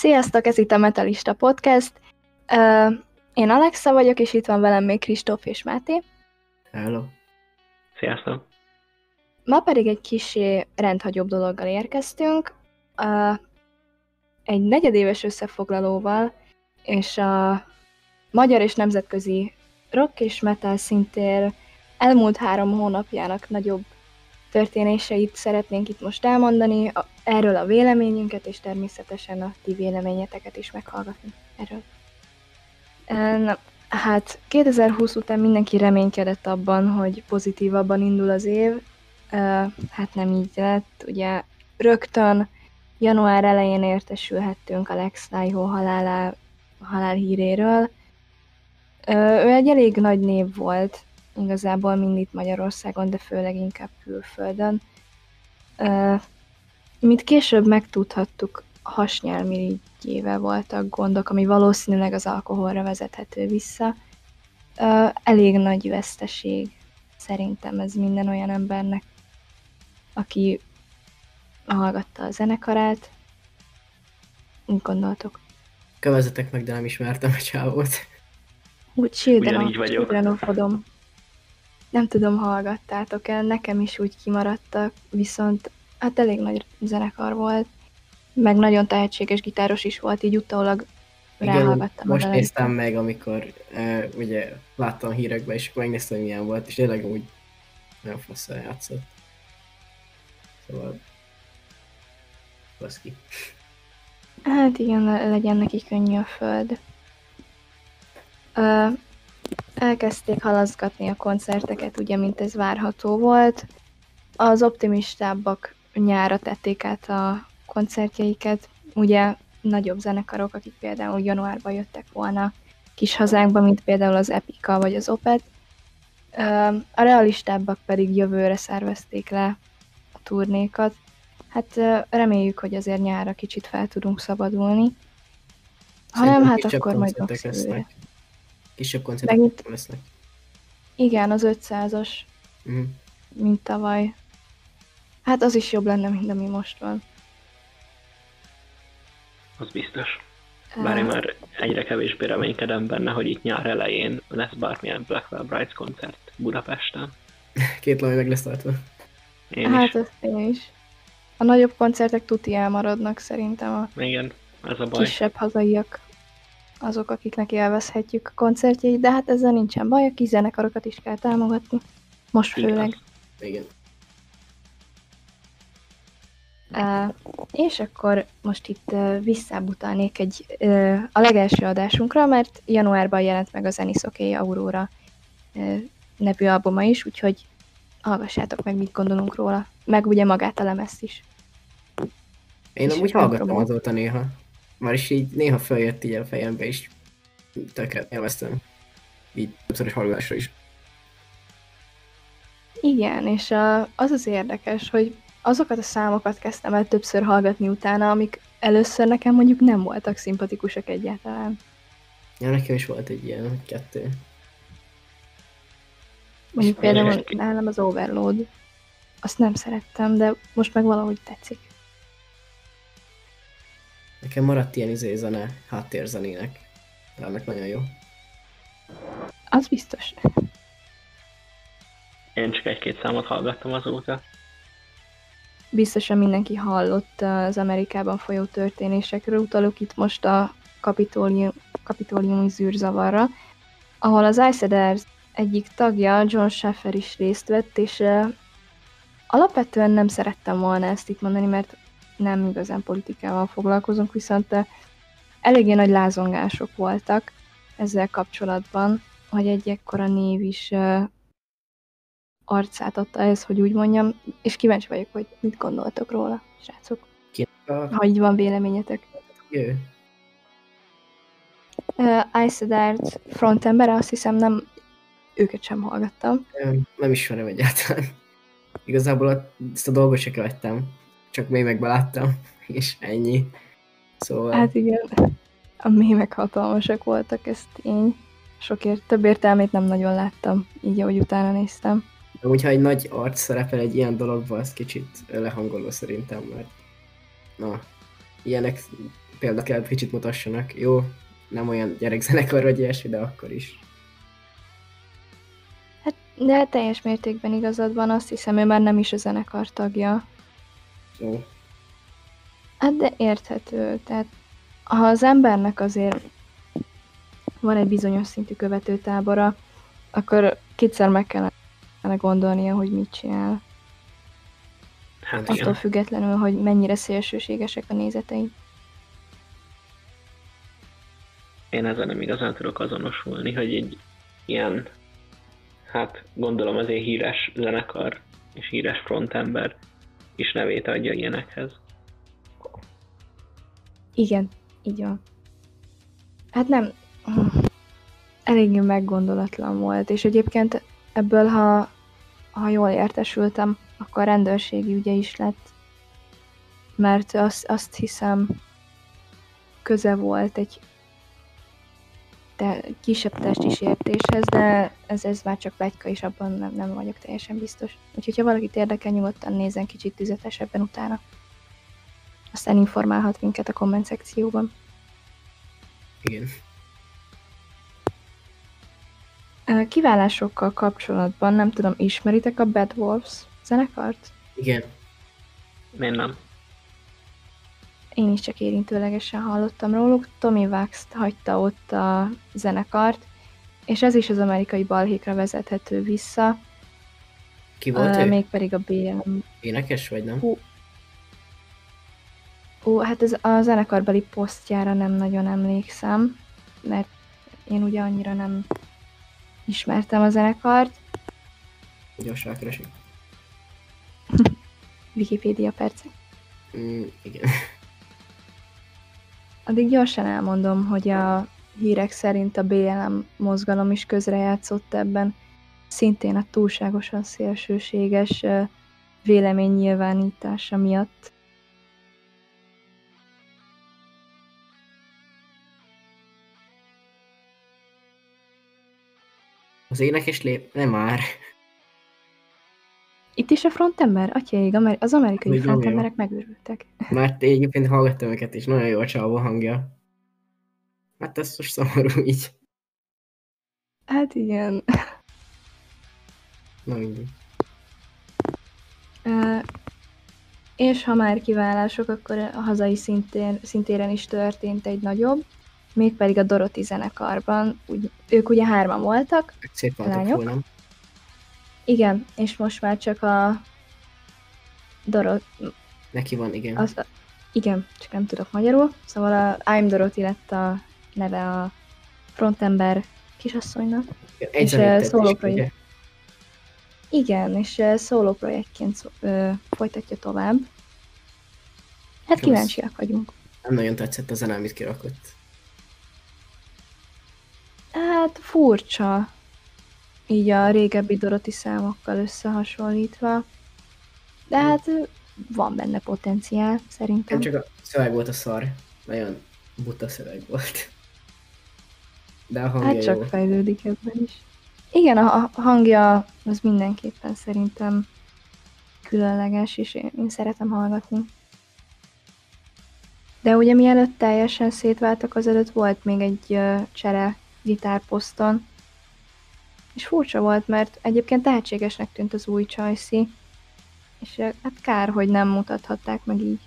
Sziasztok, ez itt a Metalista Podcast. Uh, én Alexa vagyok, és itt van velem még Kristóf és Máté. Hello. Sziasztok. Ma pedig egy kisé rendhagyóbb dologgal érkeztünk. Uh, egy negyedéves összefoglalóval, és a magyar és nemzetközi rock és metal szintér elmúlt három hónapjának nagyobb történéseit szeretnénk itt most elmondani, a, erről a véleményünket, és természetesen a ti véleményeteket is meghallgatni erről. Na, hát 2020 után mindenki reménykedett abban, hogy pozitívabban indul az év, hát nem így lett, ugye rögtön január elején értesülhettünk Alex Laiho halálá, halál híréről. Ő egy elég nagy név volt, igazából mind itt Magyarországon, de főleg inkább külföldön. Mint később megtudhattuk, hasnyálmirigyével voltak gondok, ami valószínűleg az alkoholra vezethető vissza. Elég nagy veszteség szerintem ez minden olyan embernek, aki hallgatta a zenekarát. Mit gondoltok? Kövezetek meg, de nem ismertem a csávót. Úgy Children of nem tudom, hallgattátok el, nekem is úgy kimaradtak, viszont hát elég nagy zenekar volt, meg nagyon tehetséges gitáros is volt, így utólag ráhallgattam. most néztem meg, amikor uh, ugye láttam hírekben, és akkor megnéztem, hogy milyen volt, és tényleg úgy nagyon faszal játszott. Szóval... Baszki. Hát igen, legyen neki könnyű a föld. Uh, elkezdték halaszgatni a koncerteket, ugye, mint ez várható volt. Az optimistábbak nyára tették át a koncertjeiket, ugye nagyobb zenekarok, akik például januárban jöttek volna kis hazánkba, mint például az Epica vagy az Opet. A realistábbak pedig jövőre szervezték le a turnékat. Hát reméljük, hogy azért nyára kicsit fel tudunk szabadulni. Ha nem, hát akkor majd lesznek. Kisebb koncertek Megint... lesznek. Igen, az 500-as, uh-huh. Mhm. mint tavaly. Hát az is jobb lenne, mint ami most van. Az biztos. Bár én már egyre kevésbé reménykedem benne, hogy itt nyár elején lesz bármilyen Blackwell Brides koncert Budapesten. Két laj meg lesz tartva. Én hát is. én is. A nagyobb koncertek tuti elmaradnak szerintem a Igen, ez a baj. kisebb hazaiak azok, akiknek élvezhetjük a koncertjeit, de hát ezzel nincsen baj, a kis zenekarokat is kell támogatni. Most főleg. Igen. Uh, és akkor most itt uh, visszábutalnék egy, uh, a legelső adásunkra, mert januárban jelent meg a Zeniszoké Aurora uh, nevű albuma is, úgyhogy hallgassátok meg, mit gondolunk róla. Meg ugye magát a lemezt is. Én amúgy hallgattam azóta néha. Már is így néha feljött így a fejembe is. Tökre élveztem. Így többszörös hallgatásra is. Igen, és a, az az érdekes, hogy azokat a számokat kezdtem el többször hallgatni utána, amik először nekem mondjuk nem voltak szimpatikusak egyáltalán. Ja, nekem is volt egy ilyen, kettő. Mondjuk például nálam az Overload. Azt nem szerettem, de most meg valahogy tetszik. Nekem maradt ilyen izé zene, háttérzenének. Annak nagyon jó. Az biztos. Én csak egy-két számot hallgattam azóta. Biztosan mindenki hallott az Amerikában folyó történésekről, utalok itt most a kapitólium, kapitóliumi zűrzavarra, ahol az Ice egyik tagja, John Schaffer is részt vett, és uh, alapvetően nem szerettem volna ezt itt mondani, mert nem igazán politikával foglalkozunk, viszont eléggé nagy lázongások voltak ezzel kapcsolatban, hogy egy ekkora név is arcát adta ez, hogy úgy mondjam, és kíváncsi vagyok, hogy mit gondoltok róla, srácok. Ki? Ha így van véleményetek. Jö. Uh, Ice Dart frontembere, azt hiszem nem őket sem hallgattam. Nem, nem ismerem egyáltalán. Igazából ezt a dolgot se követtem csak mémekbe láttam, és ennyi. Szóval... Hát igen, a mémek hatalmasak voltak, ez tény. Sokért, több értelmét nem nagyon láttam, így ahogy utána néztem. De hogyha egy nagy arc szerepel egy ilyen dologban, az kicsit lehangoló szerintem, mert na, ilyenek példát kell kicsit mutassanak. Jó, nem olyan gyerekzenekar vagy ilyesmi, de akkor is. Hát, de teljes mértékben igazad van, azt hiszem, ő már nem is a zenekar tagja. Jó. Hát de érthető, tehát ha az embernek azért van egy bizonyos szintű követőtábora, akkor kétszer meg kellene gondolnia, hogy mit csinál. Hát Attól igen. függetlenül, hogy mennyire szélsőségesek a nézetei. Én ezzel nem igazán tudok azonosulni, hogy egy ilyen, hát gondolom azért híres zenekar és híres frontember is nevét adja ilyenekhez. Igen, így van. Hát nem, eléggé meggondolatlan volt, és egyébként ebből, ha, ha jól értesültem, akkor rendőrségi ügye is lett, mert azt, azt hiszem köze volt egy te, kisebb testi sértéshez, de ez, ez már csak plegyka, és abban nem, nem vagyok teljesen biztos. Úgyhogy, ha valakit érdekel, nyugodtan nézzen kicsit tüzetesebben utána. Aztán informálhat minket a komment szekcióban. Igen. Ö, Kiválásokkal kapcsolatban nem tudom, ismeritek a Bad Wolves zenekart? Igen. Miért nem? Én is csak érintőlegesen hallottam róluk. Tommy Wax hagyta ott a zenekart, és ez is az amerikai balhékra vezethető vissza, Ki volt ö, ő? mégpedig a BLM. Énekes vagy nem? Hú. Ó, hát ez a zenekarbeli posztjára nem nagyon emlékszem, mert én ugye annyira nem ismertem a zenekart. Gyorsan keresik. Wikipédia percek. Mm, igen. Addig gyorsan elmondom, hogy a hírek szerint a BLM mozgalom is közrejátszott ebben, szintén a túlságosan szélsőséges ö, véleménynyilvánítása miatt. Az énekes lép... Nem már. Itt is a frontember? Atyaig, az amerikai Még frontemberek megőrültek. Már egyébként hallgattam őket is, nagyon jó a csávó hangja. Hát ez most szomorú így. Hát igen. Na mindegy. Ö, és ha már kiválások, akkor a hazai szintén, szintéren is történt egy nagyobb, mégpedig a Doroti zenekarban. Úgy, ők ugye hárman voltak, Szép Lányok? nem? Igen, és most már csak a Dorot, Neki van, igen. az, igen, csak nem tudok magyarul, szóval a I'm Doroti lett a neve a frontember kisasszonynak. Egy és, is, szólóprojekt. ugye? Igen, és uh, szóló projektként ö, folytatja tovább. Hát Klassz. kíváncsiak vagyunk. Nem nagyon tetszett a zene, amit kirakott. Hát furcsa, így a régebbi Doroti számokkal összehasonlítva. De hát ö, van benne potenciál, szerintem. Nem csak a szöveg volt a szar. Nagyon buta szöveg volt. De a hangja hát csak jó. fejlődik ebben is. Igen, a hangja az mindenképpen szerintem különleges, és én, én szeretem hallgatni. De ugye mielőtt teljesen szétváltak, azelőtt volt még egy ö, csere gitárposzton, és furcsa volt, mert egyébként tehetségesnek tűnt az új Csajci, és hát kár, hogy nem mutathatták meg így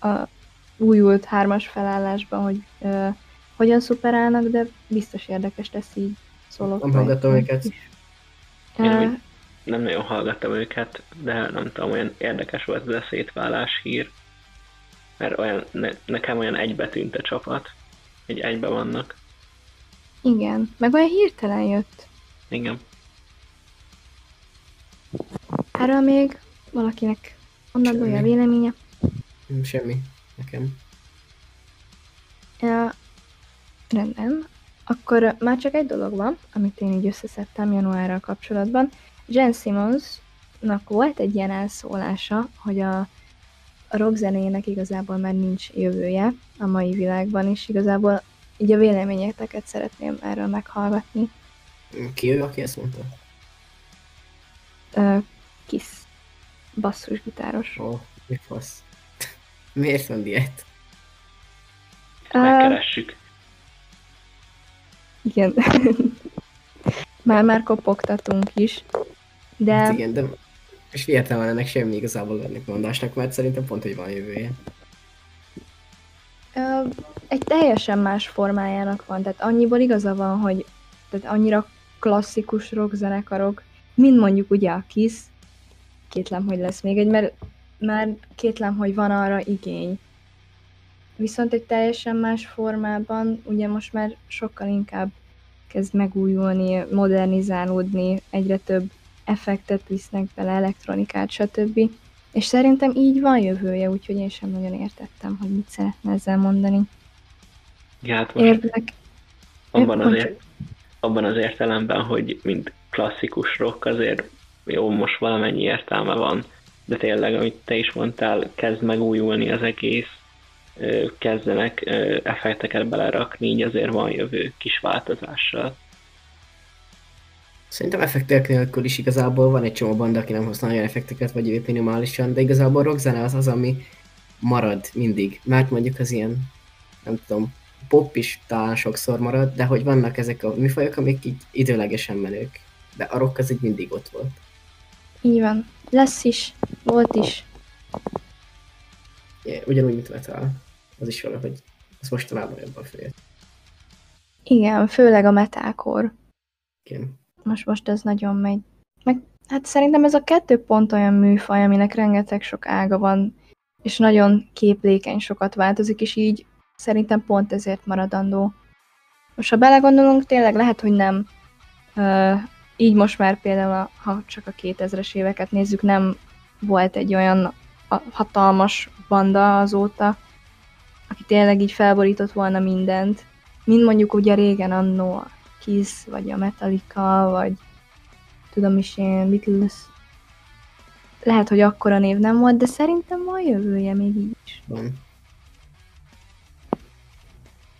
a újult hármas felállásban, hogy ö, hogyan szuperálnak, de biztos érdekes lesz így szóló Nem hallgattam projektben őket. is. Én Ö, úgy nem nagyon hallgattam őket, de nem tudom, olyan érdekes volt ez a szétválás hír. Mert olyan, ne, nekem olyan egybetűnt a csapat, hogy egybe vannak. Igen, meg olyan hirtelen jött. Igen. Erről még valakinek onnan olyan véleménye. Mm, Semmi. Nekem. Ja, rendben. Akkor már csak egy dolog van, amit én így összeszedtem januárral kapcsolatban. Jen Simmonsnak volt egy ilyen elszólása, hogy a, a rockzenének igazából már nincs jövője a mai világban, és igazából így a véleményeteket szeretném erről meghallgatni. Ki ő, aki ezt mondta? Ö, Kiss basszusgitáros. Ó, mi fasz. Miért van diét? keressük. Igen. Már-már kopogtatunk is. De... Hát igen, de és értelme ennek semmi igazából ennek mondásnak, mert szerintem pont, hogy van jövője. Egy teljesen más formájának van, tehát annyiból igaza van, hogy tehát annyira klasszikus rockzenekarok, mint mondjuk ugye a Kiss, kétlem, hogy lesz még egy, mert már kétlem, hogy van arra igény. Viszont egy teljesen más formában, ugye most már sokkal inkább kezd megújulni, modernizálódni, egyre több effektet visznek bele, elektronikát, stb. És szerintem így van jövője, úgyhogy én sem nagyon értettem, hogy mit szeretne ezzel mondani. Ja, hát most Érdek... abban, az abban az értelemben, hogy mint klasszikus rock azért jó, most valamennyi értelme van, de tényleg, amit te is mondtál, kezd megújulni az egész, kezdenek effekteket belerakni, így azért van jövő kis változással. Szerintem effektek nélkül is igazából van egy csomó banda, aki nem használja effekteket, vagy épp minimálisan, de igazából rockzene az az, ami marad mindig. Mert mondjuk az ilyen, nem tudom, pop is talán sokszor marad, de hogy vannak ezek a műfajok, amik így időlegesen menők. De a rock az így mindig ott volt. Így van. Lesz is. Volt is. Yeah, ugyanúgy, mint metal. Az is valahogy, az mostanában jobban följött. Igen, főleg a metalkor. Igen. Most, most ez nagyon megy. Meg, hát szerintem ez a kettő pont olyan műfaj, aminek rengeteg sok ága van, és nagyon képlékeny, sokat változik, és így szerintem pont ezért maradandó. Most ha belegondolunk, tényleg lehet, hogy nem uh, így most már például, ha csak a 2000-es éveket nézzük, nem volt egy olyan hatalmas banda azóta, aki tényleg így felborított volna mindent, mint mondjuk ugye régen annó Kiss, vagy a Metallica, vagy tudom is én, Beatles. Lehet, hogy akkora név nem volt, de szerintem van jövője még így is. Van.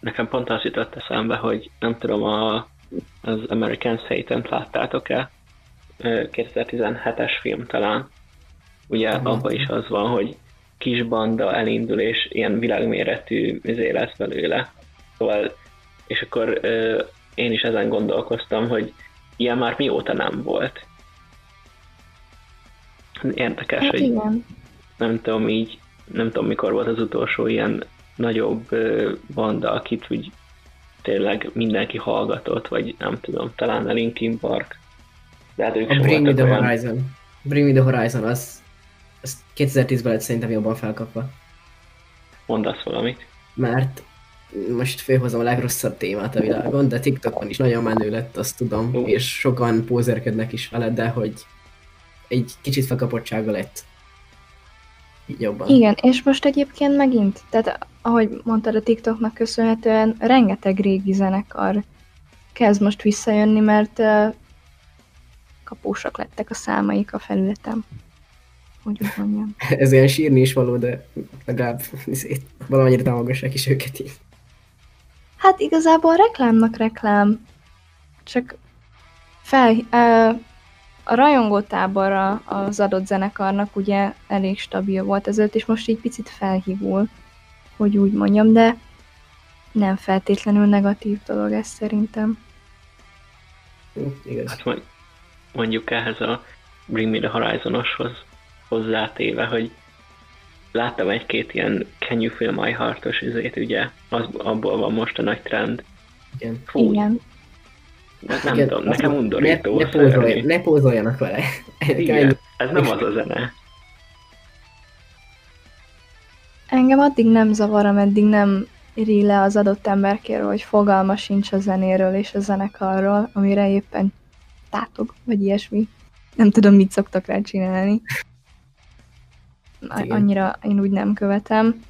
Nekem pont az jutott eszembe, hogy nem tudom, a, az American Satan-t láttátok-e? 2017-es film talán. Ugye nem abban is az van, hogy kis banda elindul, és ilyen világméretű izé lesz belőle. Szóval, és akkor én is ezen gondolkoztam, hogy ilyen már mióta nem volt. Érdekes, hát hogy igen. nem tudom így, nem tudom mikor volt az utolsó ilyen nagyobb banda, akit úgy tényleg mindenki hallgatott, vagy nem tudom, talán a Linkin Park. De hát ők a Bring Me The Horizon. Bring Me The Horizon, az, az 2010-ben lett szerintem jobban felkapva. Mondasz valamit? Mert most főhozom a legrosszabb témát a világon, de TikTokon is nagyon menő lett, azt tudom, uh. és sokan pózerkednek is vele, de hogy egy kicsit felkapottsága lett. Jobban. Igen, és most egyébként megint, tehát ahogy mondtad a TikToknak köszönhetően, rengeteg régi zenekar kezd most visszajönni, mert uh, kapósak lettek a számaik a felületem. Hogy úgy mondjam. Ez ilyen sírni is való, de legalább valamennyire támogassák is őket így. Hát igazából reklámnak reklám, csak fel, a rajongó tábora az adott zenekarnak ugye elég stabil volt ezért, és most így picit felhívul, hogy úgy mondjam, de nem feltétlenül negatív dolog ez szerintem. Igen. Hát mondjuk ehhez a Bring Me The Horizonoshoz hozzátéve, hogy láttam egy-két ilyen Can You Feel My Heart-os izét, ugye, az, abból van most a nagy trend. Igen. Fú, Igen. Hát nem Igen, tudom, nekem undorító. Ne, ne, pózolj, ne pózoljanak vele. Igen, ez nem az a zene. Engem addig nem zavar, ameddig nem iri le az adott emberkéről, hogy fogalma sincs a zenéről és a zenekarról, amire éppen tátog, vagy ilyesmi. Nem tudom, mit szoktak rá csinálni. Igen. annyira én úgy nem követem.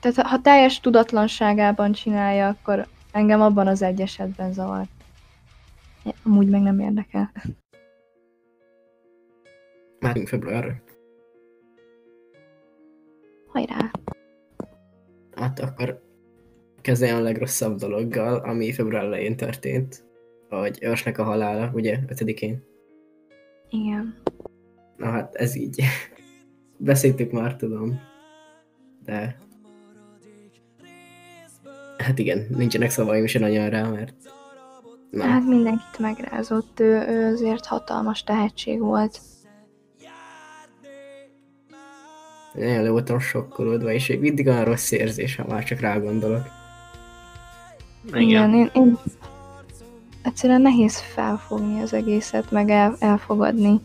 Tehát ha teljes tudatlanságában csinálja, akkor engem abban az egy esetben zavar. Amúgy meg nem érdekel. Márunk februárra. Hajrá! Hát akkor kezdjen a legrosszabb dologgal, ami február elején történt. Vagy Örsnek a halála, ugye, 5-én. Igen. Na hát ez így. Beszéltük már, tudom. De... Hát igen, nincsenek szavaim se nagyon rá, mert... Na. Hát mindenkit megrázott, ő, ő azért hatalmas tehetség volt. Nagyon le voltam sokkolódva, és még mindig olyan rossz érzés, ha már csak rá gondolok. Igen, Igen én, én egyszerűen nehéz felfogni az egészet, meg el, elfogadni.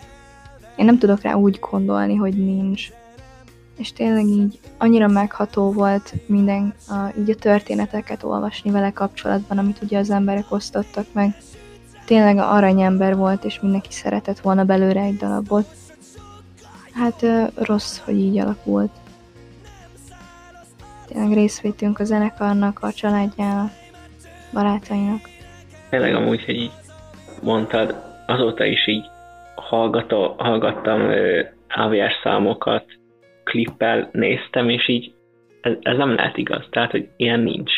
Én nem tudok rá úgy gondolni, hogy nincs. És tényleg így annyira megható volt minden, a, így a történeteket olvasni vele kapcsolatban, amit ugye az emberek osztottak meg. Tényleg aranyember volt, és mindenki szeretett volna belőle egy darabot. Hát rossz, hogy így alakult. Tényleg részvétünk a zenekarnak, a családjának, barátainak. Tényleg amúgy, hogy így mondtad, azóta is így hallgató, hallgattam AVS számokat, klippel néztem, és így ez, ez nem lehet igaz, tehát, hogy ilyen nincs.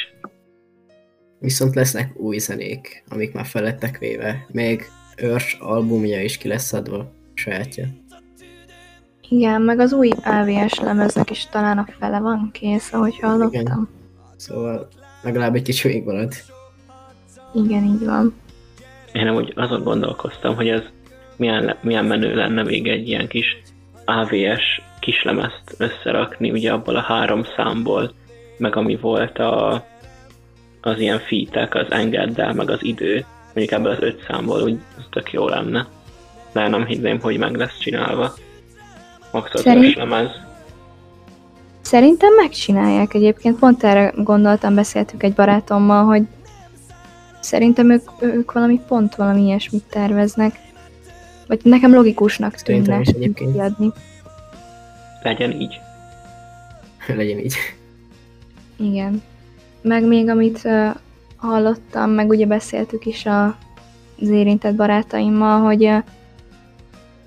Viszont lesznek új zenék, amik már felettek véve. Még őrs albumja is ki lesz adva, sajátja. Igen, meg az új AVS lemeznek is talán a fele van kész, ahogy hallottam. Igen. Szóval legalább egy kicsi még marad. Igen, így van. Én nem úgy azon gondolkoztam, hogy ez milyen, milyen menő lenne még egy ilyen kis AVS kislemezt összerakni, ugye abból a három számból, meg ami volt a, az ilyen fitek, az engeddel, meg az idő, mondjuk ebből az öt számból, úgy az tök jó lenne. De nem hinném, hogy meg lesz csinálva. Maxot Szerint... lemez. Szerintem megcsinálják egyébként, pont erre gondoltam, beszéltük egy barátommal, hogy szerintem ők, ők valami pont valami ilyesmit terveznek. Vagy nekem logikusnak tűnne kiadni. Legyen így. Legyen így. Igen. Meg még amit uh, hallottam, meg ugye beszéltük is a, az érintett barátaimmal, hogy uh,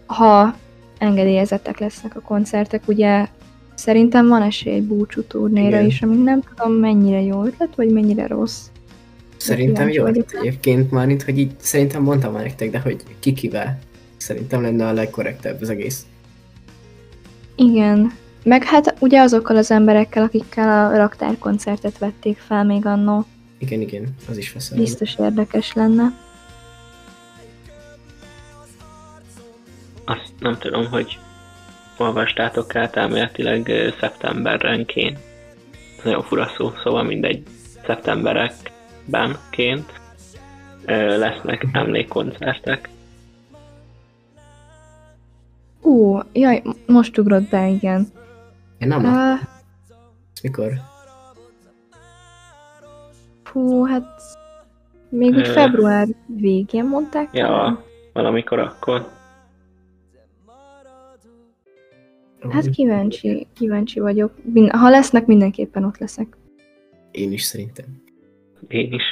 ha engedélyezettek lesznek a koncertek, ugye szerintem van esély egy búcsú turnéra Igen. is, ami nem tudom mennyire jó ötlet, vagy mennyire rossz. Szerintem jó egyébként már itt, hogy így szerintem mondtam már nektek, de hogy kikivel szerintem lenne a legkorrektebb az egész. Igen. Meg hát ugye azokkal az emberekkel, akikkel a raktárkoncertet vették fel még annó. Igen, igen, az is veszel. Biztos érdekes lenne. Azt nem tudom, hogy olvastátok át elméletileg szeptemberenként. Ez nagyon fura szó, szóval mindegy szeptemberekben ként lesznek emlékkoncertek. Ú, jaj, most ugrott be, igen. Én nem uh, Mikor? Hú, hát még úgy február végén mondták. Ja, talán? valamikor akkor. Hát kíváncsi, kíváncsi vagyok. Ha lesznek, mindenképpen ott leszek. Én is szerintem. Én is.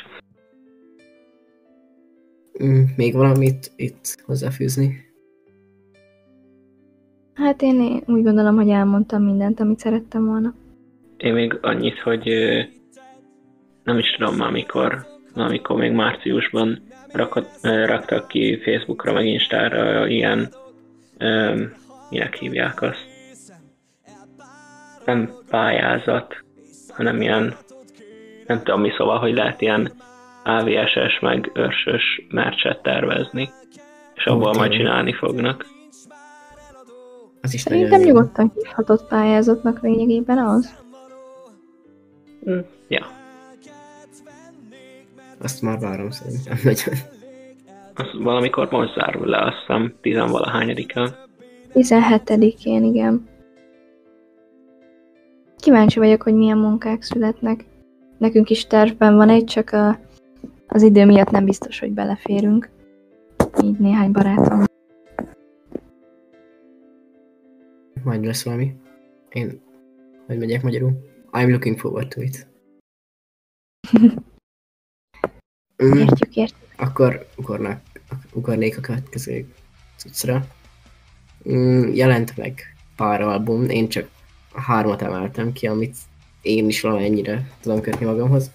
Mm, még valamit itt hozzáfűzni? Hát én, én úgy gondolom, hogy elmondtam mindent, amit szerettem volna. Én még annyit, hogy nem is tudom már mikor, amikor még márciusban rakott, raktak ki Facebookra, meg Instára ilyen, um, minek hívják azt, nem pályázat, hanem ilyen, nem tudom mi szóval, hogy lehet ilyen AVSS meg őrsös mercset tervezni, és abból majd csinálni fognak. Az is Szerintem nyugodtan hívhatott pályázatnak lényegében az. Mm, ja. Azt már várom szerintem nagyon. Az valamikor most zárul le, azt hiszem, tizenvalahányadikán. 17-én, igen. Kíváncsi vagyok, hogy milyen munkák születnek. Nekünk is tervben van egy, csak a, az idő miatt nem biztos, hogy beleférünk. Így néhány barátom majd lesz valami. Én, hogy megyek magyarul? I'm looking forward to it. Mm. Értjük, értjük. Akkor ukornak, ukornék a következő cuccra. Mm, jelent meg pár album, én csak hármat emeltem ki, amit én is valamennyire tudom kötni magamhoz.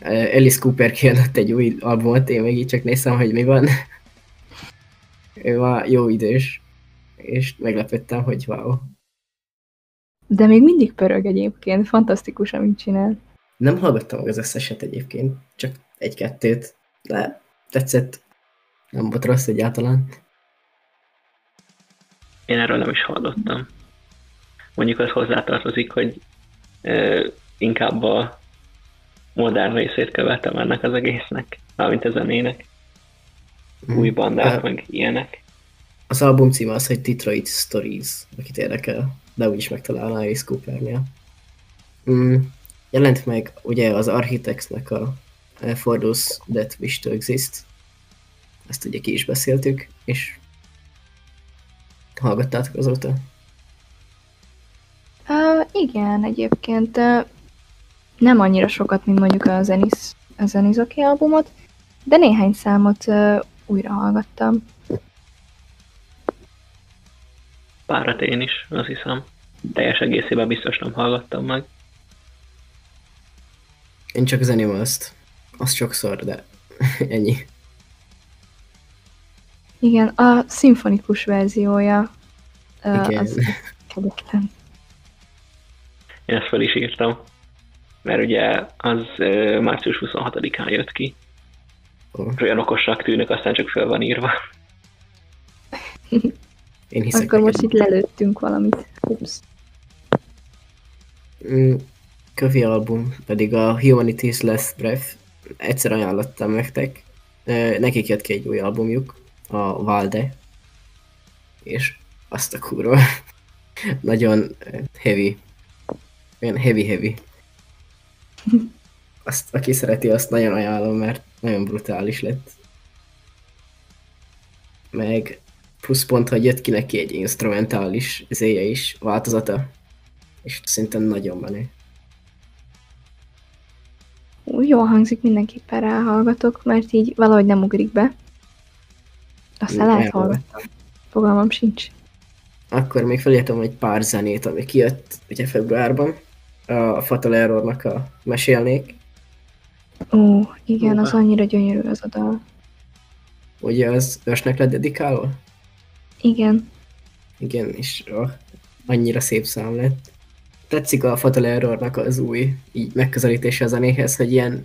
Uh, Alice Cooper kiadott egy új albumot, én meg így csak néztem, hogy mi van. ő már jó idős, és meglepődtem, hogy wow. De még mindig pörög egyébként, fantasztikus, amit csinál. Nem hallgattam meg az összeset egyébként, csak egy-kettőt, de tetszett. Nem volt rossz egyáltalán. Én erről nem is hallottam. Mondjuk az hozzátartozik, hogy ö, inkább a modern részét követem ennek az egésznek, mármint a zenének. Mm. Új bandák, Hát, meg ilyenek. Az album címe az, hogy Detroit Stories, akit érdekel, de úgyis megtalálná Alice Coopernél. Mm, jelent meg ugye az Architects-nek a eh, For Those That Wish to Exist, ezt ugye ki is beszéltük, és hallgattátok azóta? Uh, igen, egyébként uh, nem annyira sokat, mint mondjuk a Zenis, a Zenizoki albumot, de néhány számot uh, újra hallgattam. Párat én is, azt hiszem. Teljes egészében biztos nem hallgattam meg. Én csak az Animals-t. Az sokszor, de ennyi. Igen, a szimfonikus verziója Igen. az kegyetlen. Én ezt fel is írtam. Mert ugye az március 26-án jött ki. Ó, És olyan okosnak tűnök, aztán csak fel van írva. Én hiszek Akkor most neked. itt lelőttünk valamit. Ups. Mm, Kövi album, pedig a Humanity's Last Breath. Egyszer ajánlottam nektek. Nekik jött ki egy új albumjuk, a Valde. És azt a kurva. Nagyon heavy. Olyan heavy-heavy. Azt, aki szereti, azt nagyon ajánlom, mert nagyon brutális lett. Meg plusz pont, hogy jött ki neki egy instrumentális zéje is, változata. És szerintem nagyon menő. Jól hangzik, mindenképpen ráhallgatok, mert így valahogy nem ugrik be. Aztán lehet hallgattam. Fogalmam sincs. Akkor még felírtam egy pár zenét, ami kijött ugye februárban. A Fatal Errornak a Mesélnék. Ó, igen, Húha. az annyira gyönyörű az a dal. Ugye az ősnek lett dedikálva? Igen, Igen, és oh, annyira szép szám lett. Tetszik a Fatal Errornak az új így megközelítése a zenéhez, hogy ilyen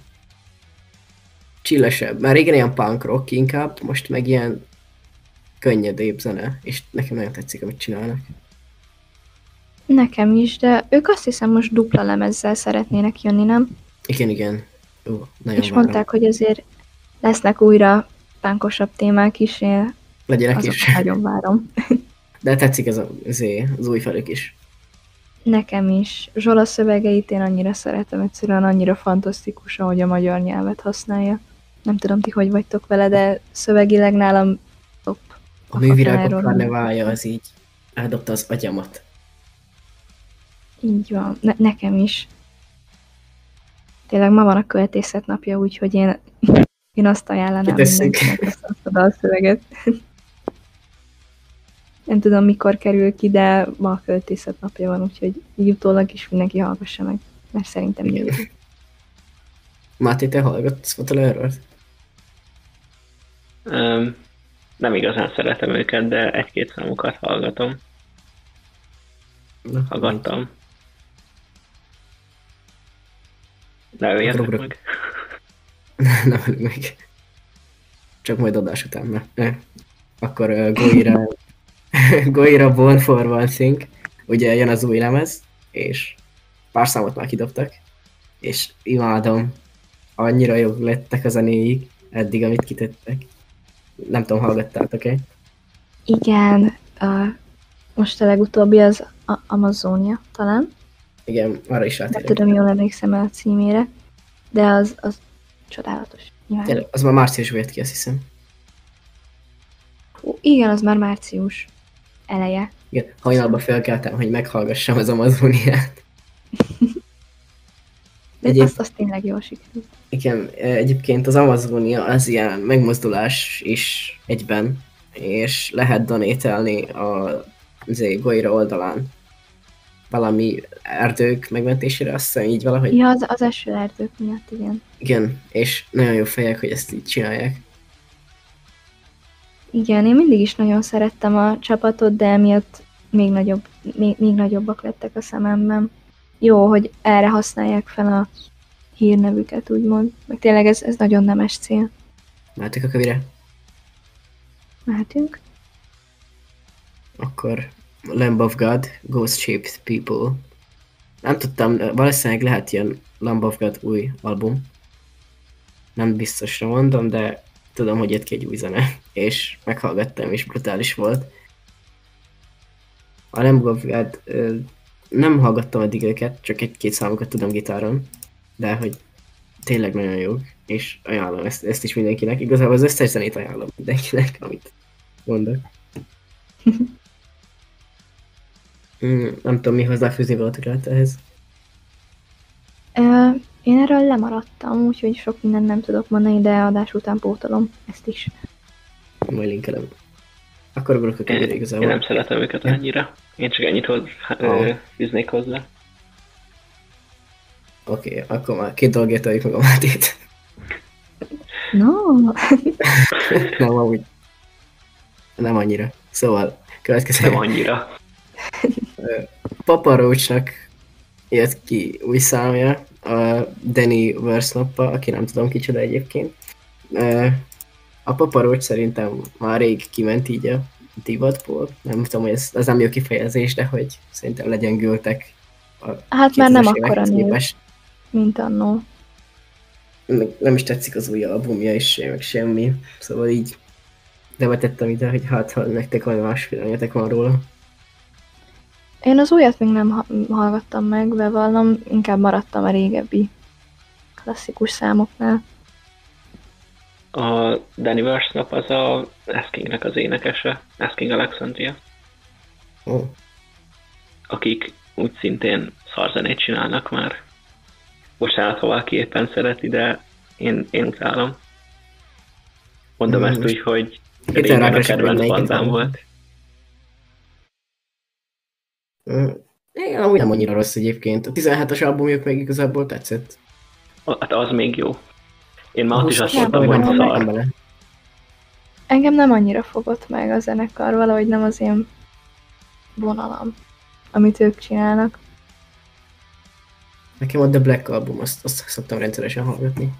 csillesebb. Már régen ilyen punk rock inkább, most meg ilyen könnyedébb zene, és nekem nagyon tetszik, amit csinálnak. nekem is, de ők azt hiszem most dupla lemezzel szeretnének jönni, nem? Igen, igen. Ó, nagyon És várom. mondták, hogy azért lesznek újra pánkosabb témák is, Legyenek azokat is. nagyon várom. De tetszik ez a, az, az új felük is. Nekem is. Zsola szövegeit én annyira szeretem, egyszerűen annyira fantasztikus, ahogy a magyar nyelvet használja. Nem tudom, ti hogy vagytok vele, de szövegileg nálam top. A művirágok Fatáról karneválja az így eldobta az agyamat. Így van. Ne- nekem is. Tényleg ma van a költészet napja, úgyhogy én, én azt ajánlanám mindenkinek azt a dalszöveget. Nem tudom, mikor kerül ki, de ma a költészet napja van, úgyhogy így utólag is mindenki hallgassa meg, mert szerintem gyönyörű. Máté, te hallgatsz Error-t? Öm, nem igazán szeretem őket, de egy-két számukat hallgatom. Na, Hallgattam. Ne öljetek meg. Nem meg. Csak majd adás után, mert eh. Akkor uh, Goira, Goira Born for Thing, ugye jön az új lemez, és pár számot már kidobtak, és imádom, annyira jók lettek a zenéik, eddig, amit kitettek. Nem tudom, hallgattátok-e? Igen, a, most a legutóbbi az a Amazonia talán. Igen, arra is Nem rátérünk. tudom, jól emlékszem el a címére, de az, az csodálatos. Nyilván. Tényleg, Az már márciusban jött ki, azt hiszem. Hú, igen, az már március eleje. Igen, hajnalba felkeltem, hogy meghallgassam az Amazoniát. De Egyéb- azt, azt tényleg jól sikerült. Igen, egyébként az Amazonia az ilyen megmozdulás is egyben, és lehet donételni a izé, Goira oldalán valami erdők megmentésére, azt hiszem így valahogy. Ja, az, az eső erdők miatt, igen. Igen, és nagyon jó fejek, hogy ezt így csinálják. Igen, én mindig is nagyon szerettem a csapatot, de emiatt még, nagyobb, még, még nagyobbak lettek a szememben. Jó, hogy erre használják fel a hírnevüket, úgymond. Meg tényleg ez, ez nagyon nemes cél. Mehetünk a kövire? Mehetünk. Akkor Lamb of God, Ghost Shaped People. Nem tudtam, valószínűleg lehet ilyen Lamb of God új album. Nem biztosra mondom, de tudom, hogy jött ki egy új zene, és meghallgattam, és brutális volt. A ö, nem hallgattam eddig őket, csak egy-két számokat tudom gitáron, de hogy tényleg nagyon jók, és ajánlom ezt, ezt is mindenkinek. Igazából az összes zenét ajánlom mindenkinek, amit mondok. Mm, nem tudom, mi hozzáfűzni valatok lehet ehhez. Ö, én erről lemaradtam, úgyhogy sok mindent nem tudok mondani, de adás után pótolom ezt is. Majd linkelem. Akkor kövére Én, igazából. én nem szeretem őket Ja. annyira. Én csak ennyit hoz, Ah. ö, fűznék hozzá. Oké, okay, akkor már két dolgért adjuk meg a Mátét. No, nem, amúgy. Nem annyira. Szóval, következő. Nem annyira. Papa Roachnak jött ki új számja, a Danny Versnappa, aki nem tudom kicsoda egyébként. A Papa Roach szerintem már rég kiment így a divatból. Nem tudom, hogy ez, ez nem jó kifejezés, de hogy szerintem legyengültek a hát már nem 2000-es akkora képest. mint annó. Meg nem is tetszik az új albumja is, meg semmi. Szóval így bevetettem ide, hogy hát ha nektek valami más véleményetek van róla. Én az újat még nem ha- hallgattam meg, bevallom, inkább maradtam a régebbi klasszikus számoknál. A Danny Versnap az a Askingnek az énekese, Asking Alexandria, Ó, akik úgy szintén szarzenét csinálnak már. Bocsánat, ha valaki éppen szereti, de én, én utálom. Mondom Mm, ezt úgy, hogy régen a kedvenc bandám volt. Mm, Én amúgy nem annyira rossz egyébként. A 17-es albumjuk meg igazából tetszett. Hát az még jó. Én már ott is azt mondtam, hogy szar. Engem nem annyira fogott meg a zenekar, valahogy nem az én vonalam, amit ők csinálnak. Nekem a The Black album, azt, azt szoktam rendszeresen hallgatni.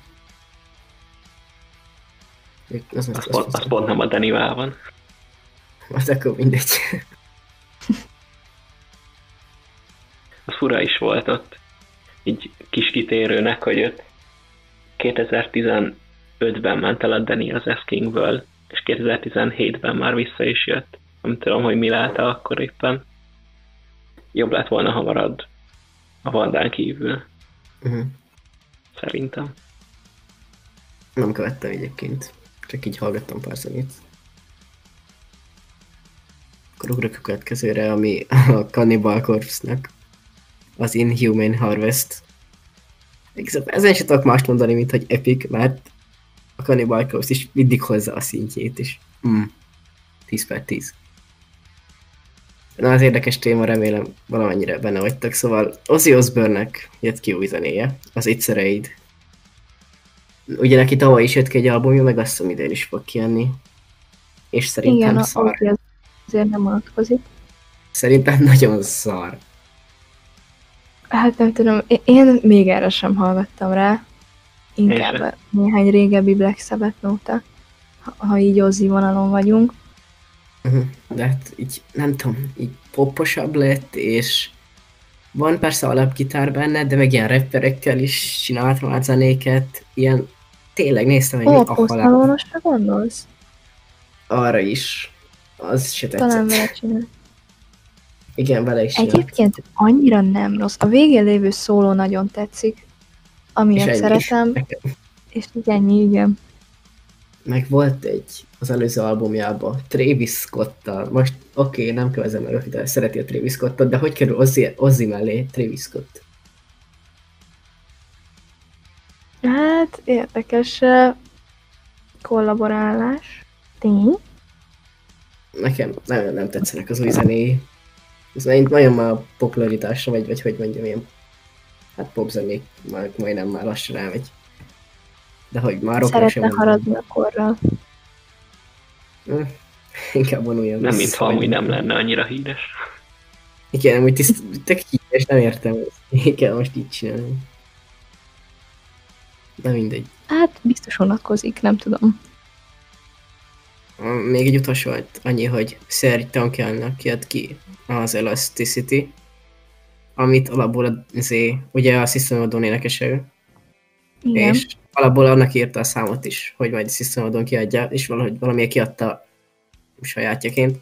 Ők- Az, az, Az az, pont, az pont nem a Danival van. az akkor mindegy. Az fura is volt ott. Így kis kitérőnek, hogy ott 2015-ben ment el a Danny az Askingből, és 2017-ben már vissza is jött. Nem tudom, hogy mi látta akkor éppen. Jobb lett volna, ha marad a Vandán kívül, Uh-huh. szerintem. Nem követtem egyébként. Csak így hallgattam pár zenét. Akkor ugrok a következőre, ami a Cannibal Corpse-nak az Inhuman Harvest. Igazából ezen sem tudok mást mondani, mint hogy epic, mert a Cannibal Corpse is mindig hozza a szintjét is. Mm. 10 per 10. Na, az érdekes téma, remélem valamennyire benne vagytok. Szóval Ozzy Osbourne-nek jött ki új zenéje, az It's a Raid. Ugye neki tavaly is jött ki egy albumja, meg azt hiszem idén is fog kijönni. És szerintem Igen, szar. Az azért nem vonatkozik. Szerintem nagyon szar. Hát nem tudom, én- még erre sem hallgattam rá. Én Inkább sem. a néhány régebbi Black Sabbath nóta, ha, ha így Ozzy vonalon vagyunk. Uh-huh. De hát így nem tudom, így poposabb lett, és van persze alapgitár benne, de meg ilyen rapperekkel is csinált már zenéket, ilyen tényleg néztem egy Ó, a a halál gondolsz? arra is. Az se Talán tetszett. vele csinál. Igen, vele is. Egyébként annyira nem rossz. A végén lévő szóló nagyon tetszik, amilyet ennyi. szeretem, és ennyi, igen. Meg volt egy az előző albumjában, Travis Scott-tal. Most oké, okay, nem kövezem meg, de szereti a Travis Scottot, de hogy kerül Ozzy, Ozzy mellé Travis Scott? Hát, érdekes kollaborálás. Tény. Nekem nagyon nem tetszenek az új zenéi. Ez nagyon- nagyon már a popularitásra megy, vagy hogy mondjam, ilyen hát popzenék már majdnem már lassan elmegy. De hogy már rockra sem haradni a korral. Hm, Inkább vonuljon Nem, vissza, mintha vagy- amúgy nem lenne annyira híres. Igen, amúgy tiszt, tök híres, nem értem. Én kell most így csinálni. De mindegy. Hát biztos vonatkozik, nem tudom. Még egy utolsó volt annyi, hogy Serge Tankiannak jött ki az Elasticity, amit alapból azért, ugye a System of énekese Igen. és alapból annak írta a számot is, hogy majd a System of kiadja, és valahogy valamiért kiadta sajátjaként.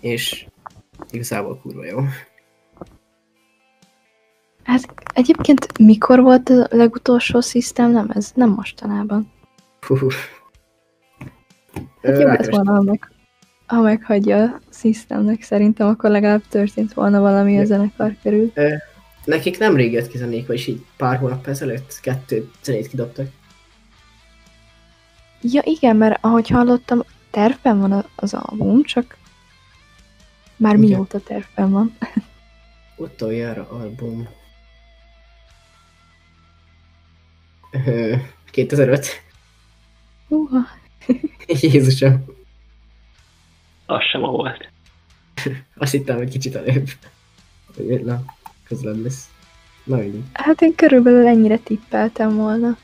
És igazából kurva jó. Hát egyébként mikor volt a legutolsó System? Nem, ez nem mostanában. Hú. Hát jobb lett volna, ha, meg, ha meghagyja a Systemnek, szerintem akkor legalább történt volna valami a zenekar körül. Nekik nem rég jött ki zenék, vagyis így pár hónap ezelőtt kettő zenét kidobtak. Ja igen, mert ahogy hallottam, tervben van az album, csak már Igen. mióta tervben van. Utoljára album. Ö, 2005. Uha. Jézusom. Az sem a volt. Azt hittem, hogy kicsit előbb. Na, közelebb lesz. Na mindig. Hát én körülbelül ennyire tippeltem volna.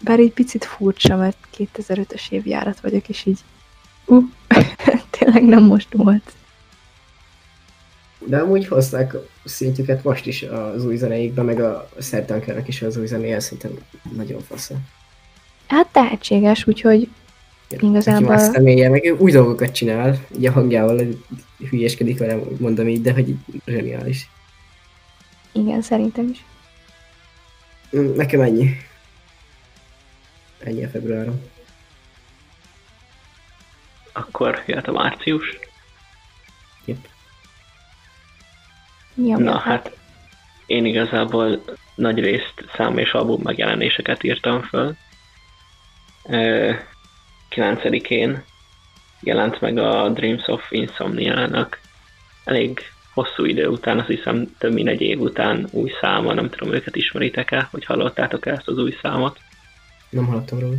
Bár egy picit furcsa, mert 2005-ös évjárat vagyok, és így uh, tényleg nem most volt. De amúgy hozták szintjüket most is az új zeneikbe, meg a Szertankernek is az új zenéje, szerintem nagyon fasz. Hát tehetséges, úgyhogy Igazából- Neki más személye, meg új dolgokat csinál, ugye a hangjával hülyeskedik velem, mondom így, de hogy így zseniális. igen, szerintem is. Mm, Nekem ennyi. Ennyi a februárom. Akkor jött a március. Yep. A Na miatt? hát, én igazából nagy részt szám és album megjelenéseket írtam föl. Ö, 9-én jelent meg a Dreams of Insomnia-nak elég hosszú idő után, azt hiszem több mint egy év után új száma, nem tudom őket ismeritek-e, hogy hallottátok ezt az új számot. Nem hallottam róla.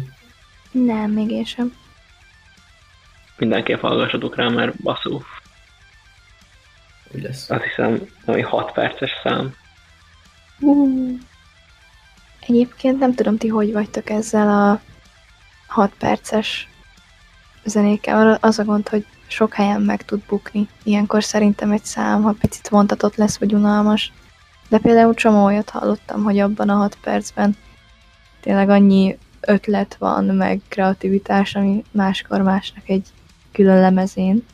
Nem, még én sem. Mindenképp hallgassatok rá, mert baszó. Úgy lesz. Azt hiszem, ami 6 perces szám. Uh. Egyébként nem tudom, ti hogy vagytok ezzel a 6 perces zenékkel. Az a gond, hogy sok helyen meg tud bukni. Ilyenkor szerintem egy szám, ha picit vontatott lesz, vagy unalmas. De például csomó olyat hallottam, hogy abban a 6 percben tényleg annyi ötlet van, meg kreativitás, ami máskor másnak egy külön lemezén.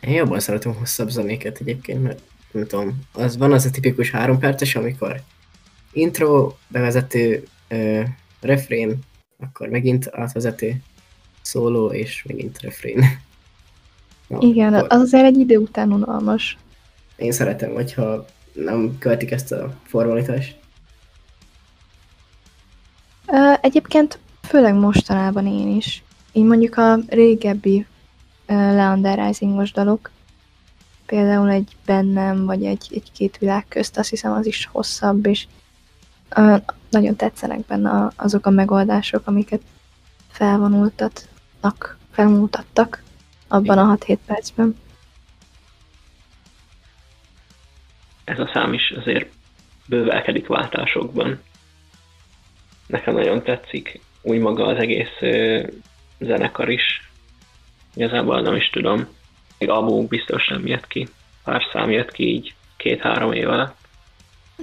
Én jobban szeretem hosszabb zenéket egyébként, mert nem tudom, az van az a tipikus három perces, amikor intro, bevezető, ö, refrén, akkor megint átvezető, szóló, és megint refrén. Na, Igen, akkor az azért egy idő után unalmas. Én szeretem, hogyha nem követik ezt a formalitást. Egyébként főleg mostanában én is. Így mondjuk a régebbi ö, Leander Risingos dalok, például egy bennem, vagy egy, egy két világ közt, azt hiszem az is hosszabb, és nagyon tetszenek benne azok a megoldások, amiket felvonultatnak, felmutattak abban a 6-7 percben. ez a szám is azért bővelkedik váltásokban. Nekem nagyon tetszik úgy maga az egész ö, zenekar is. Igazából nem is tudom. Még albumuk biztos nem jött ki. Pár szám jött ki így két-három év alatt.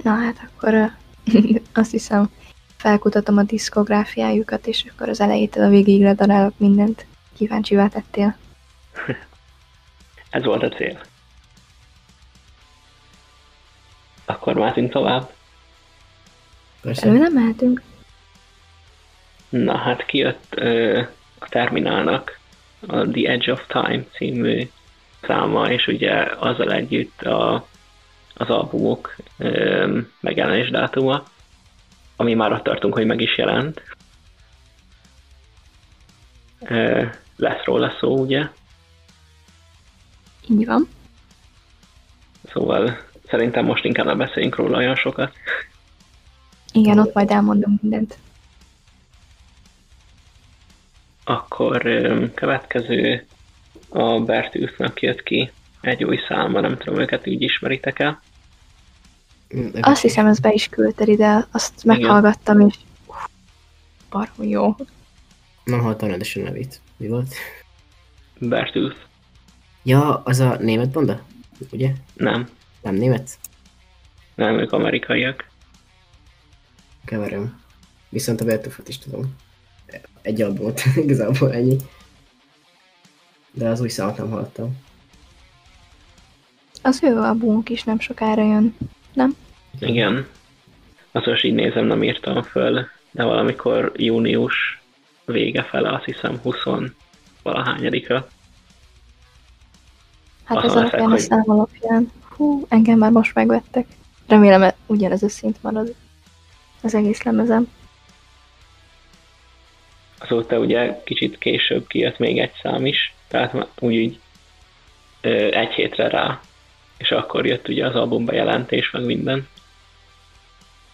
Na hát akkor azt hiszem felkutatom a diszkográfiájukat, és akkor az elejétől a végéig ledarálok mindent. Kíváncsivá tettél. Ez volt a cél. Akkor mehetünk tovább. Persze. Elő nem mehetünk. Na hát kijött ö, a Terminálnak a The Edge of Time című száma, és ugye azzal együtt a, az albumok megjelenés dátuma, ami már ott tartunk, hogy meg is jelent. Lesz róla szó, ugye? Így van. Szóval szerintem most inkább ne beszéljünk róla olyan sokat. Igen, ott majd elmondom mindent. Akkor következő a Bertűsznek jött ki egy új száma, nem tudom, őket úgy ismeritek el. Azt hiszem, ez be is küldted ide, azt Igen. meghallgattam, és barom jó. Nem hallottam rendesen nevét. Mi volt? Bertooth. Ja, az a német banda? Ugye? Nem. Nem német? Nem, ők amerikaiak. Keverem. Viszont a Vertufot is tudom. Egy albumot, igazából ennyi. De az új számot nem hallottam. Az ő albumuk is nem sokára jön. Igen. Azt most így nézem, nem írtam föl, de valamikor június vége fele, azt hiszem 20 valahányadika. Hát Azon ez leszek, alapján a hogy- szám alapján. Hú, engem már most megvettek. Remélem, e- ugyanez a szint marad az egész lemezem. Azóta ugye kicsit később kijött még egy szám is, tehát úgy így egy hétre rá, és akkor jött ugye az album bejelentés, meg minden.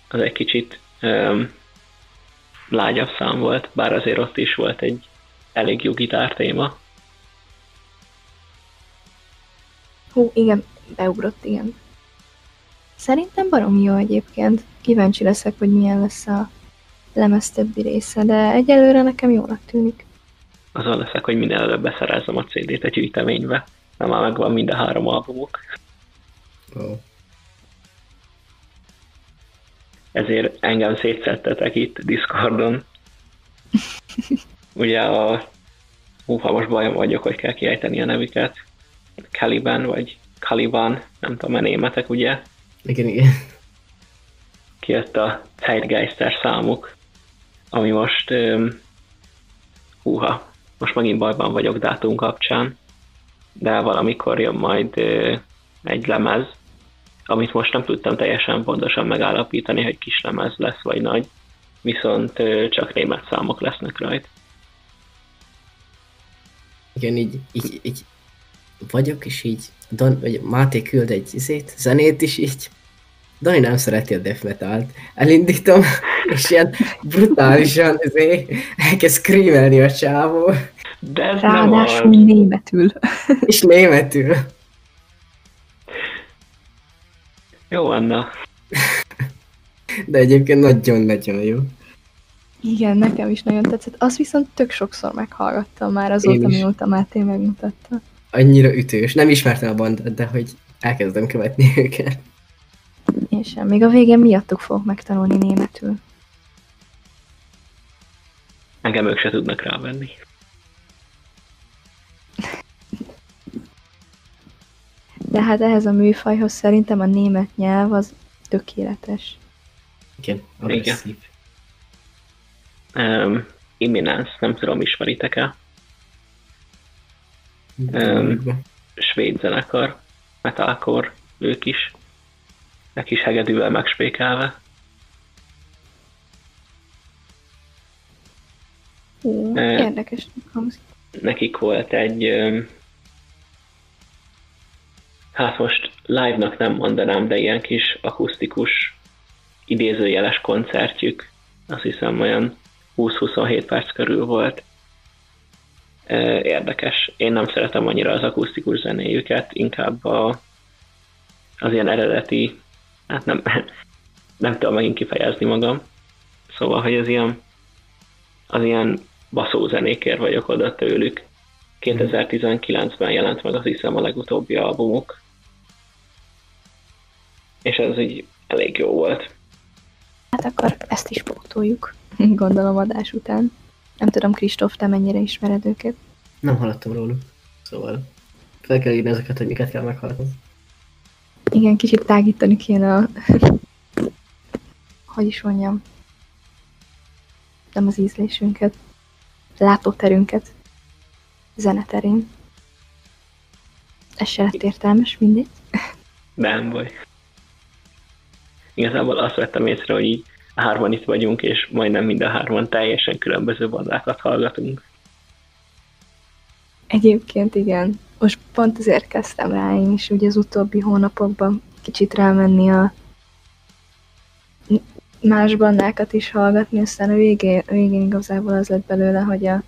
Az egy kicsit öm, lágyabb szám volt, bár azért ott is volt egy elég jó gitár téma. Hú, igen, beugrott, igen. Szerintem baromi jó egyébként. Kíváncsi leszek, hogy milyen lesz a lemez többi része, de egyelőre nekem jónak tűnik. Azon leszek, hogy minél előbb beszerezzem a CD-t a gyűjteménybe, mert már megvan mind a három albumuk. Oh. ezért engem szétszettetek itt Discordon. Ugye a... Hú, ha most bajom vagyok, hogy kell kiejteni a nevüket. Caliban, vagy Caliban, nem tudom, a németek, ugye? Igen, igen. Kijött a Zeitgeister számuk, ami most... Um, húha, most megint bajban vagyok dátum kapcsán, de valamikor jön majd uh, egy lemez, amit most nem tudtam teljesen pontosan megállapítani, hogy kis lemez lesz, vagy nagy, viszont csak német számok lesznek rajta. Igen, így, így, így vagyok, és így Don, vagy Máté küld egy izét, zenét is így. Dani nem szereti a death metalt. Elindítom, és ilyen brutálisan izé, elkezd screamelni a csávó, De ez Ráadásul nem németül. és németül. Jó, Anna. De egyébként nagyon-nagyon jó. Igen, nekem is nagyon tetszett. Azt viszont tök sokszor meghallgattam már azóta, mióta Máté megmutatta. Annyira ütős. Nem ismertem a bandát, de hogy elkezdem követni őket. Én sem. Még a végén miattuk fogok megtanulni németül. Engem ők se tudnak rávenni. De hát ehhez a műfajhoz szerintem a német nyelv az tökéletes. Igen, agresszív. Um, Imminence, nem tudom, ismeritek-e? Um, Svéd zenekar, metalcore, ők is. Egy kis hegedűvel megspékelve. Hú, érdekes hangzik. nekik volt egy, hát most live-nak nem mondanám, de ilyen kis akusztikus, idézőjeles koncertjük. Azt hiszem olyan 20-27 perc körül volt. Érdekes. Én nem szeretem annyira az akusztikus zenéjüket, inkább a, az ilyen eredeti, hát nem, nem tudom megint kifejezni magam. Szóval, hogy az ilyen, az ilyen baszózenékért vagyok oda tőlük. 2019-ben jelent meg azt hiszem a legutóbbi albumuk. És ez így elég jó volt. Hát akkor ezt is pótoljuk, gondolom adás után. Nem tudom, Kristóf, te mennyire ismered őket? Nem hallottam róluk. Szóval fel kell írni ezeket, hogy miket kell meghallgatni. Igen, kicsit tágítani kéne a... hogy is mondjam? Nem az ízlésünket. Látóterünket. Zeneterén. Ez se lett értelmes, mindegy. De nem baj. Igazából azt vettem észre, hogy így hárman itt vagyunk, és majdnem mind a hárman teljesen különböző bandákat hallgatunk. Egyébként igen. Most pont azért kezdtem rá én is ugye az utóbbi hónapokban kicsit rámenni a más bandákat is hallgatni, aztán a végén, a végén igazából az lett belőle, hogy a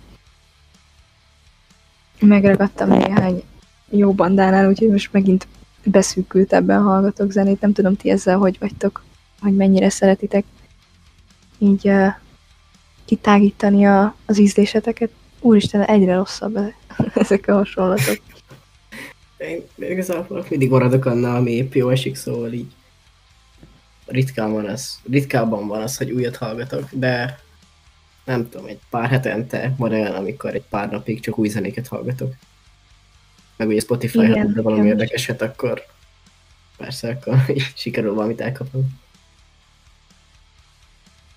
megragadtam néhány jó bandánál, úgyhogy most megint beszűkültebben hallgatok zenét. Nem tudom, ti ezzel hogy vagytok, hogy mennyire szeretitek így uh, kitágítani a, az ízléseteket. Úristen, egyre rosszabb ezek a hasonlatok. Én igazából mindig maradok annál, ami épp jó esik, szóval így ritkán van az, ritkában van az, hogy újat hallgatok, de nem tudom, egy pár hetente van olyan, amikor egy pár napig csak új zenéket hallgatok. Meg ugye Spotify, ha de valami igen. érdekeset, akkor persze, akkor sikerül valamit elkapom.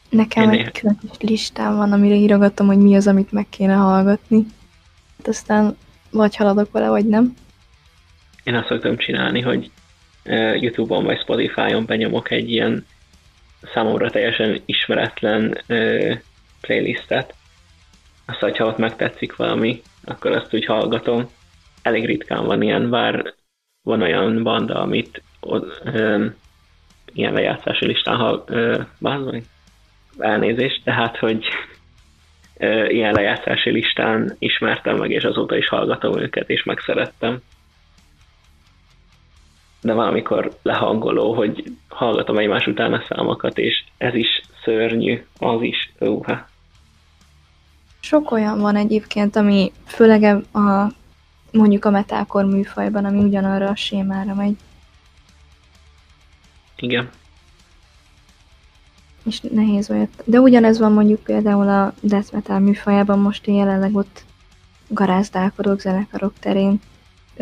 Nekem egy külön listám van, amire írogatom, hogy mi az, amit meg kéne hallgatni. Hát aztán vagy haladok vele, vagy nem. Én azt szoktam csinálni, hogy YouTube-on vagy Spotify-on benyomok egy ilyen számomra teljesen ismeretlen playlistet. Azt, ha ott megtetszik valami, akkor azt úgy hallgatom. Elég ritkán van ilyen, bár van olyan banda, amit ö, ilyen lejátszási listán hall, ö, elnézést, tehát, hogy ö, ilyen lejátszási listán ismertem meg, és azóta is hallgatom őket, és megszerettem de valamikor lehangoló, hogy hallgatom egymás után a számokat, és ez is szörnyű, az is, óha. Sok olyan van egyébként, ami főleg a mondjuk a metalkor műfajban, ami ugyanarra a sémára megy. Igen. És nehéz olyat. De ugyanez van mondjuk például a death metal műfajában, most én jelenleg ott garázdálkodok zenekarok terén.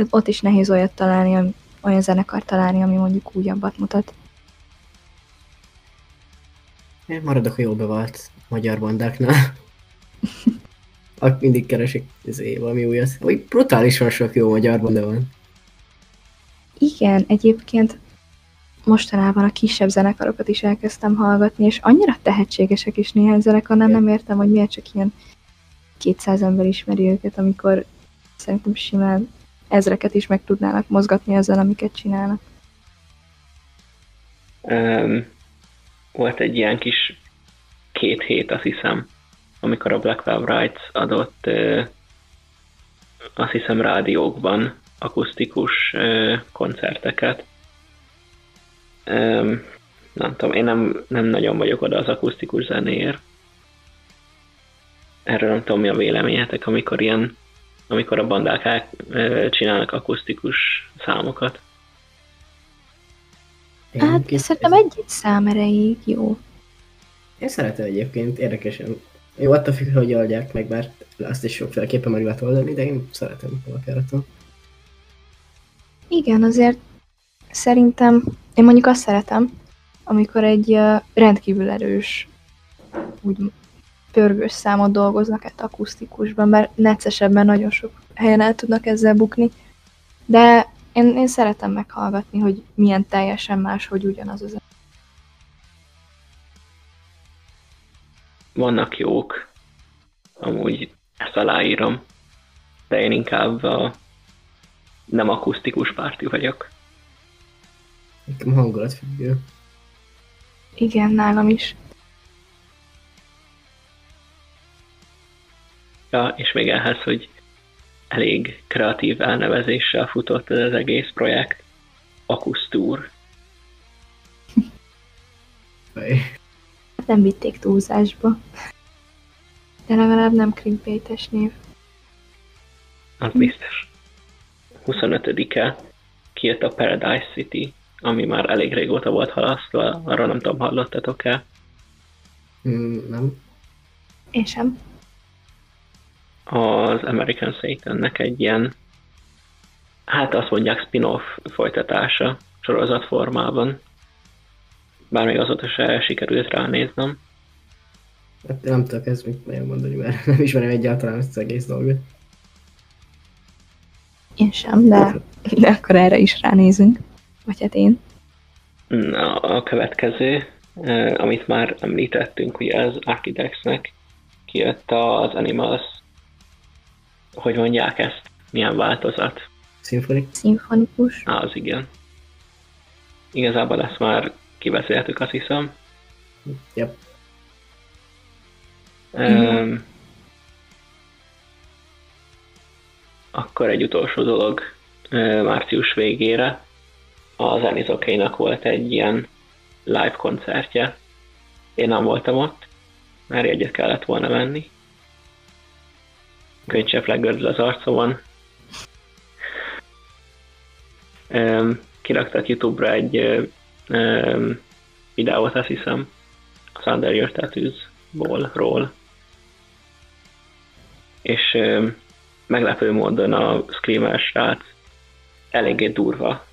Ott is nehéz olyat találni, olyan zenekar találni, ami mondjuk újabbat mutat. Én maradok a jó bevált magyar bandáknál. Ak mindig keresik izé, valami újat. Vagy brutálisan sok jó magyar banda van. Igen, egyébként mostanában a kisebb zenekarokat is elkezdtem hallgatni, és annyira tehetségesek is néhány zenekar, nem, nem értem, hogy miért csak ilyen 200 ember ismeri őket, amikor szerintem simán ezreket is meg tudnának mozgatni ezzel, amiket csinálnak. Um, volt egy ilyen kis két hét, azt hiszem, amikor a Black Valve Rights adott uh, azt hiszem rádiókban akusztikus koncerteket. Um, nem tudom, én nem, nem nagyon vagyok oda az akusztikus zenéért. Erről nem tudom, mi a véleményetek, amikor ilyen amikor a bandák csinálnak akusztikus számokat. Én hát szerintem egy szám erejéig jó. Én szeretem egyébként, érdekesen. Jó, attól függ, hogy oldják meg, mert azt is sokféleképpen meg lehet oldani, de én szeretem a Igen, azért szerintem, én mondjuk azt szeretem, amikor egy rendkívül erős, úgy pörgős számot dolgoznak át akusztikusban, mert neccesebben nagyon sok helyen el tudnak ezzel bukni. De én, én szeretem meghallgatni, hogy milyen teljesen más, hogy ugyanaz az. Vannak jók, amúgy ezt aláírom, de én inkább a nem akusztikus párti vagyok. Nekem hangulatfüggő. Igen, nálam is. Ja, és még ehhez, hogy elég kreatív elnevezéssel futott ez az egész projekt. Akusztúr. Nem vitték túlzásba. De legalább nem krimpétes név. Az biztos. 25-e kijött a Paradise City, ami már elég régóta volt halasztva, arra nem tudom, hallottatok-e? Mm, nem. Én sem az American Satannek egy ilyen, hát azt mondják spin-off folytatása sorozat formában. Bár még azóta se sikerült ránéznem. Hát nem tudok ezt mit nagyon mondani, mert nem ismerem egyáltalán ezt az egész dolgot. Én sem, de, de akkor erre is ránézünk. Vagy hát én. Na, a következő, amit már említettünk, ugye az Architectsnek kijött az Animals hogy mondják ezt? Milyen változat? Szimfonik? Szimfonikus. Á, az igen. Igazából ezt már kibeszéltük, azt hiszem. Yep. Um, akkor egy utolsó dolog március végére. az Anizokénak volt egy ilyen live koncertje. Én nem voltam ott, mert egyet kellett volna venni. Könycsepp gördül az arcomon. Um, kiraktak YouTube-ra egy um, videót, azt hiszem, az Under Your Tattoos-ból, ról. És um, meglepő módon a Screamer srác eléggé durva.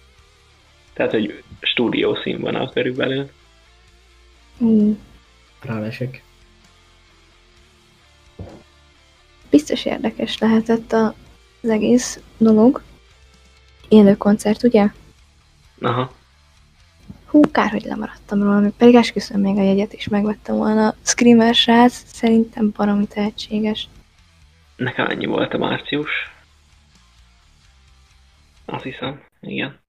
Tehát, hogy stúdió színvonal körülbelül. Mm. Rálesek. Biztos érdekes lehetett a, az egész dolog. Élő koncert, ugye? Aha. Hú, kár, hogy lemaradtam róla, pedig esküszöm még a jegyet is megvettem volna. Screamer srác szerintem baromi tehetséges. Nekem ennyi volt a március. Azt hiszem, igen.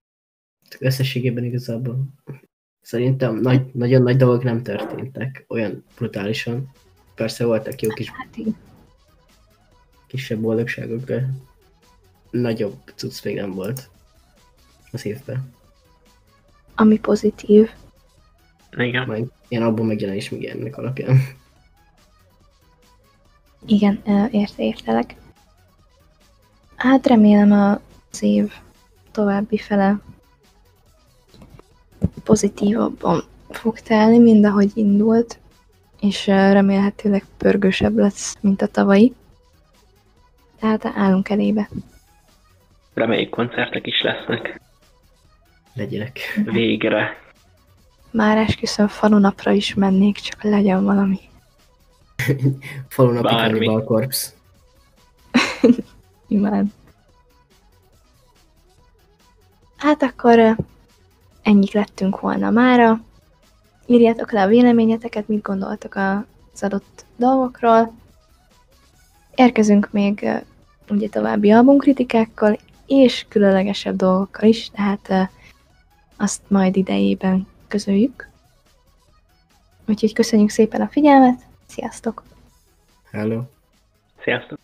Összességében igazából szerintem nagy, nagyon nagy dolgok nem történtek olyan brutálisan. Persze voltak jó kis, Hát kisebb boldogságok, de nagyobb cucc még nem volt az évben. Ami pozitív. Igen. Majd ilyen abban megjelenés még ennek alapján. Igen, érte, értelek. Hát remélem az év további fele pozitívabban fog telni, mint ahogy indult, és remélhetőleg pörgősebb lesz, mint a tavalyi. Tehát állunk elébe. Reméljük koncertek is lesznek. Legyenek. Végre. Már esküszöm falunapra is mennék, csak legyen valami. Falunapi. Cannibal Corpse. Imád. Hát akkor ö, ennyit lettünk volna mára. Írjátok le a véleményeteket, mit gondoltok az adott dolgokról. Érkezünk még ugye további albumkritikákkal, és különlegesebb dolgokkal is, tehát azt majd idejében közöljük. Úgyhogy köszönjük szépen a figyelmet, sziasztok! Hello. Sziasztok!